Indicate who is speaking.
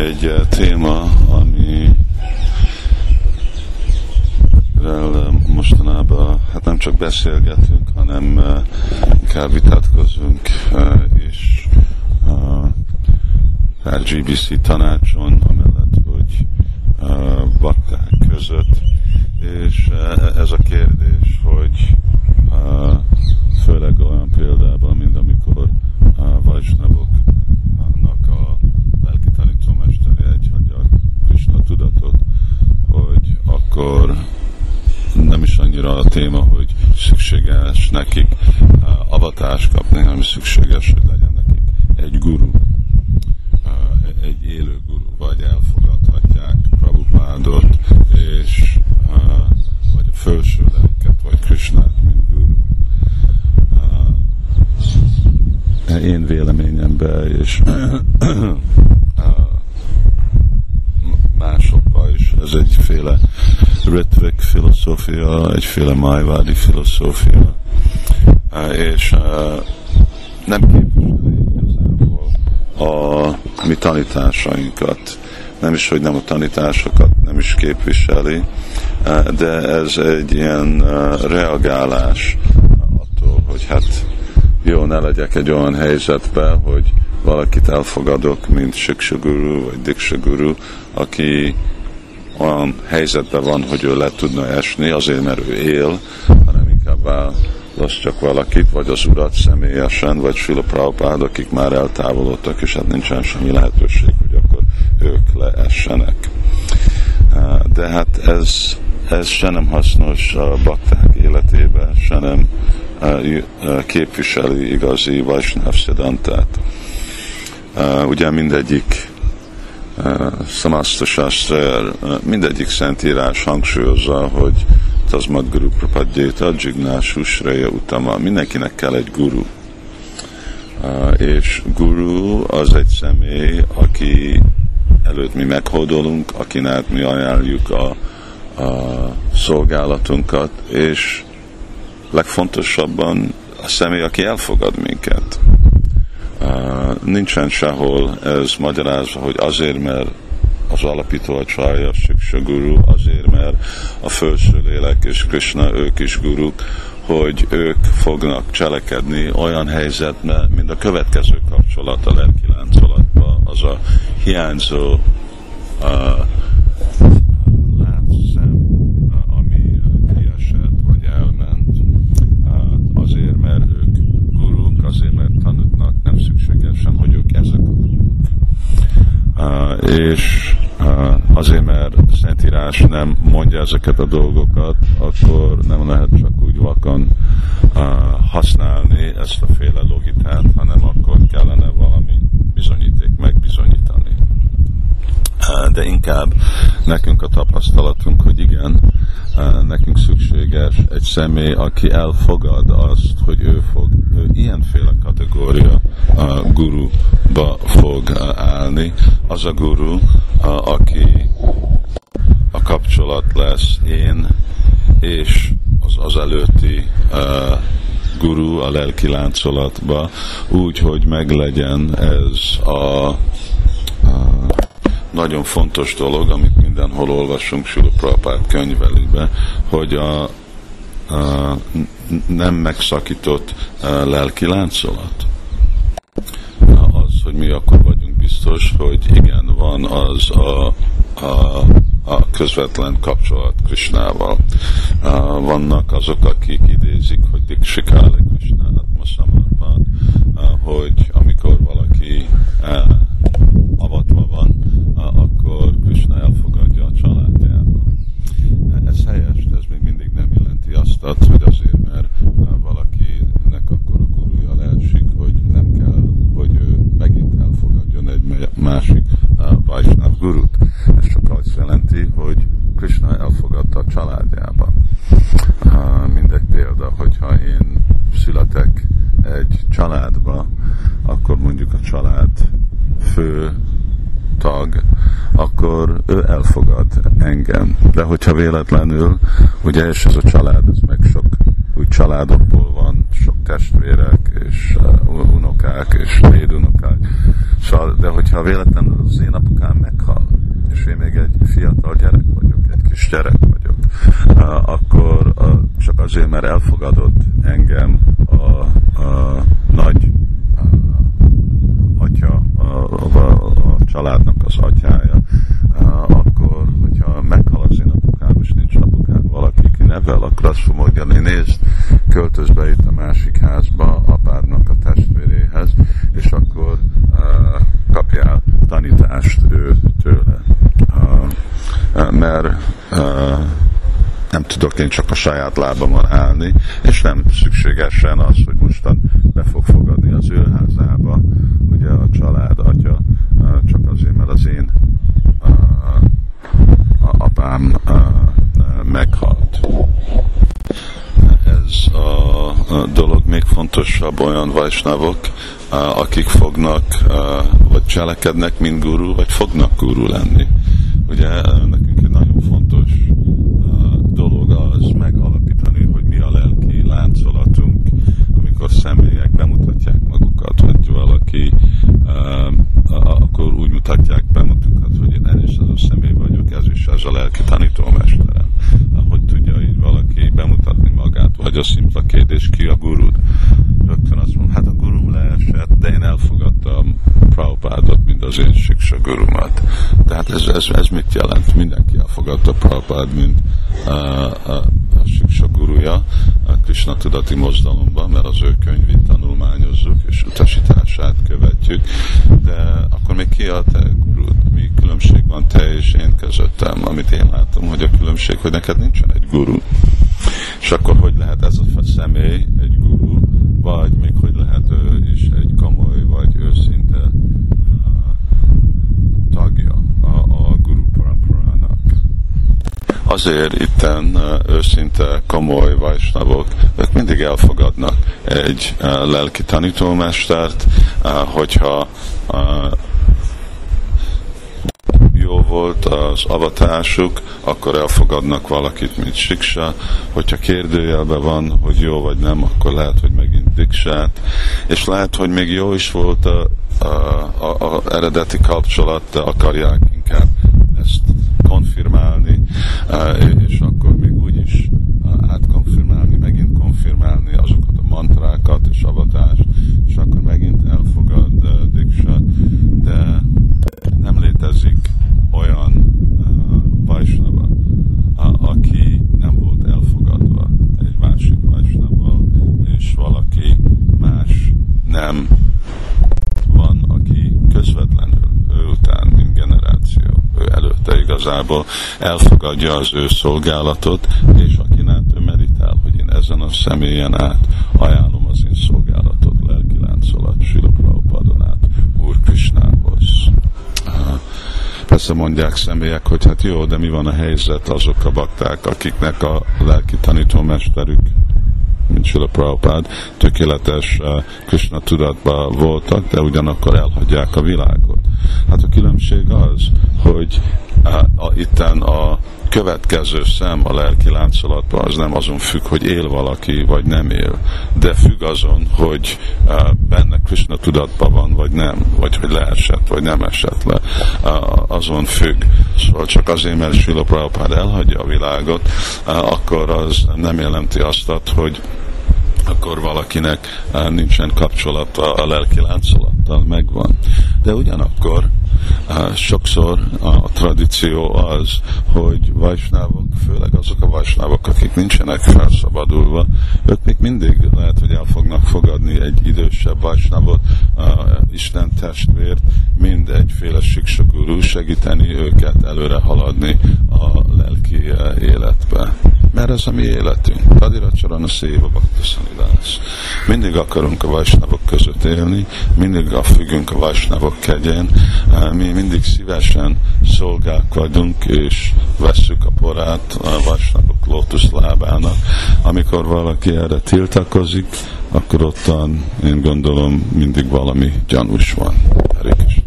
Speaker 1: egy uh, téma, ami mostanában hát nem csak beszélgetünk, hanem uh, inkább vitatkozunk, és uh, GBC tanácson, amellett, hogy bakták között, és ez a kérdés, hogy uh, főleg olyan példában, mint amikor uh, Vajsnavoknak a lelki tanítómestere egy hagyja Krishna tudatot, hogy akkor nem is annyira a téma, hogy szükséges nekik uh, avatást kapni, hanem szükséges, hogy legyen nekik egy guru, uh, egy élő guru, vagy elfogadhatják Prabhupádot, és uh, vagy a felső lelket, vagy Krishnát, mint guru. Én véleményemben, és másokban is ez egyféle Ritvik filozófia, egyféle májvádi filozófia, és nem képviseli igazából a mi tanításainkat. Nem is, hogy nem a tanításokat nem is képviseli, de ez egy ilyen reagálás attól, hogy hát jó, ne legyek egy olyan helyzetben, hogy valakit elfogadok, mint Siksaguru vagy Diksaguru, aki olyan helyzetben van, hogy ő le tudna esni, azért mert ő él, hanem inkább választ csak valakit, vagy az urat személyesen, vagy Sila akik már eltávolodtak, és hát nincsen semmi lehetőség, hogy akkor ők leessenek. De hát ez, ez se nem hasznos a bakták életében, se nem képviseli igazi Vajsnáv Szedantát. Ugye mindegyik Samasta Shastra, mindegyik szentírás hangsúlyozza, hogy Tazmad Guru Prapadjéta, Jignás Usreya Utama, mindenkinek kell egy guru. És guru az egy személy, aki előtt mi meghódolunk, akinek mi ajánljuk a, a szolgálatunkat, és legfontosabban a személy, aki elfogad minket. Nincsen sehol ez magyarázva, hogy azért, mert az alapító a csalja, Siksa Guru, azért, mert a felső lélek és Krishna, ők is guruk, hogy ők fognak cselekedni olyan helyzetben, mint a következő kapcsolat a lelki láncolatban, az a hiányzó uh, azért, mert Szentírás nem mondja ezeket a dolgokat, akkor nem lehet csak úgy vakon használni ezt a féle logikát, hanem akkor kellene valami bizonyíték megbizonyítani. De inkább nekünk a tapasztalatunk, hogy igen, nekünk szükséges egy személy, aki elfogad azt, hogy ő fog ő ilyenféle kategória a guruba fog állni. Az a guru, aki a kapcsolat lesz én és az, az előtti guru a lelki láncolatba, úgy, hogy meglegyen ez a, nagyon fontos dolog, amit mindenhol olvasunk Sula Prabhupád könyvelébe, hogy a, a nem megszakított lelki láncolat. Az, hogy mi akkor vagyunk biztos, hogy igen, van az a, a, a közvetlen kapcsolat Krisnával. Vannak azok, akik idézik, hogy Diksikále Krisnát, Masamatban, hogy amikor valaki avatva van, családjába. Mindegy példa, hogyha én születek egy családba, akkor mondjuk a család fő tag, akkor ő elfogad engem. De hogyha véletlenül, ugye, és ez a család, ez meg sok úgy családokból van, sok testvérek, és uh, unokák, és dédunokák. Szóval, de hogyha véletlenül az én apukám meghal, és én még egy fiatal gyerek vagyok, egy kis gyerek vagyok, meg azért, mert elfogadott engem a, a nagy atya, a, a, a családnak az atyája, akkor, hogyha meghal az én apukám, és nincs apukám valaki, ki nevel, akkor azt fog mondani, nézd, költöz be itt a másik házba, apádnak a testvéréhez, és akkor uh, kapjál tanítást ő tőle. Mert nem tudok én csak a saját lábamon állni, és nem szükségesen az, hogy mostan be fog fogadni az ő házába, ugye a család atya, csak azért, mert az én apám meghalt. Ez a dolog még fontosabb olyan vajsnavok, akik fognak, vagy cselekednek, mint guru, vagy fognak guru lenni. Ugye nekünk egy nagyon fontos amikor személyek bemutatják magukat, hogy valaki, uh, akkor úgy mutatják be magukat, hogy én is az a személy vagyok, ez is ez a lelki tanítómesterem. Hogy tudja így valaki bemutatni magát, vagy a szimpla kérdés, ki a gurud? Rögtön azt mondom, hát a gurum leesett, de én elfogadtam Prabhupádot, mint az én siksa gurumat. Tehát ez, ez, ez mit jelent? Mindenki elfogadta Prabhupád, mint uh, a, a siksa guruja, Krishna tudati mozdalomban, mert az ő könyvét tanulmányozzuk, és utasítását követjük, de akkor még ki a te gurud? Mi különbség van te és én közöttem, amit én látom, hogy a különbség, hogy neked nincsen egy guru. És akkor hogy lehet ez a személy egy guru, vagy még hogy lehet ő is egy komoly, vagy őszinte uh, tagja a, a guru paramparának azért itten őszinte komoly vajsnavok, ők mindig elfogadnak egy lelki tanítómestert, hogyha jó volt az avatásuk, akkor elfogadnak valakit, mint siksa. Hogyha kérdőjelbe van, hogy jó vagy nem, akkor lehet, hogy megint diksát. És lehet, hogy még jó is volt a, a, a, a eredeti kapcsolat, de akarják inkább ezt konfirmálni, és akkor még úgy is átkonfirmálni, megint konfirmálni azokat a mantrákat és avatást, és akkor megint elfogad Diksa, de nem létezik olyan Vajsnava, aki nem volt elfogadva egy másik Vajsnával, és valaki más nem van, aki közvetlenül ő után, mint generáció, ő előtte igazából elfogadja az ő szolgálatot, és aki át ő meditál, hogy én ezen a személyen át ajánlom az én szolgálatot, lelki láncolat, Sila Prabhupadon át, Úr Krisnához. Persze mondják személyek, hogy hát jó, de mi van a helyzet azok a bakták, akiknek a lelki tanítómesterük mint Sula Prabhupád, tökéletes uh, Krishna tudatban voltak, de ugyanakkor elhagyják a világot. Hát a különbség az, hogy uh, a, itten a következő szem a lelki láncolatban az nem azon függ, hogy él valaki, vagy nem él, de függ azon, hogy uh, benne Krishna tudatban van, vagy nem, vagy hogy leesett, vagy nem esett le. Uh, azon függ. Szóval csak azért, mert Sula Prabhupád elhagyja a világot, uh, akkor az nem jelenti azt, hogy akkor valakinek nincsen kapcsolata a lelki láncolattal, megvan. De ugyanakkor sokszor a tradíció az, hogy vajsnávok, főleg azok a vajsnávok, akik nincsenek felszabadulva, ők még mindig lehet, hogy el fognak fogadni egy idősebb vajsnávot, Isten testvért, mind egyféle siksagurú segíteni őket előre haladni a lelki életbe mert ez a mi életünk. Tadira Csarana Széva Baktasanidás. Mindig akarunk a vajsnavok között élni, mindig a függünk a vajsnavok kegyen, mi mindig szívesen szolgák és vesszük a porát a vajsnavok lótuszlábának. Amikor valaki erre tiltakozik, akkor ottan én gondolom mindig valami gyanús van. Erikes.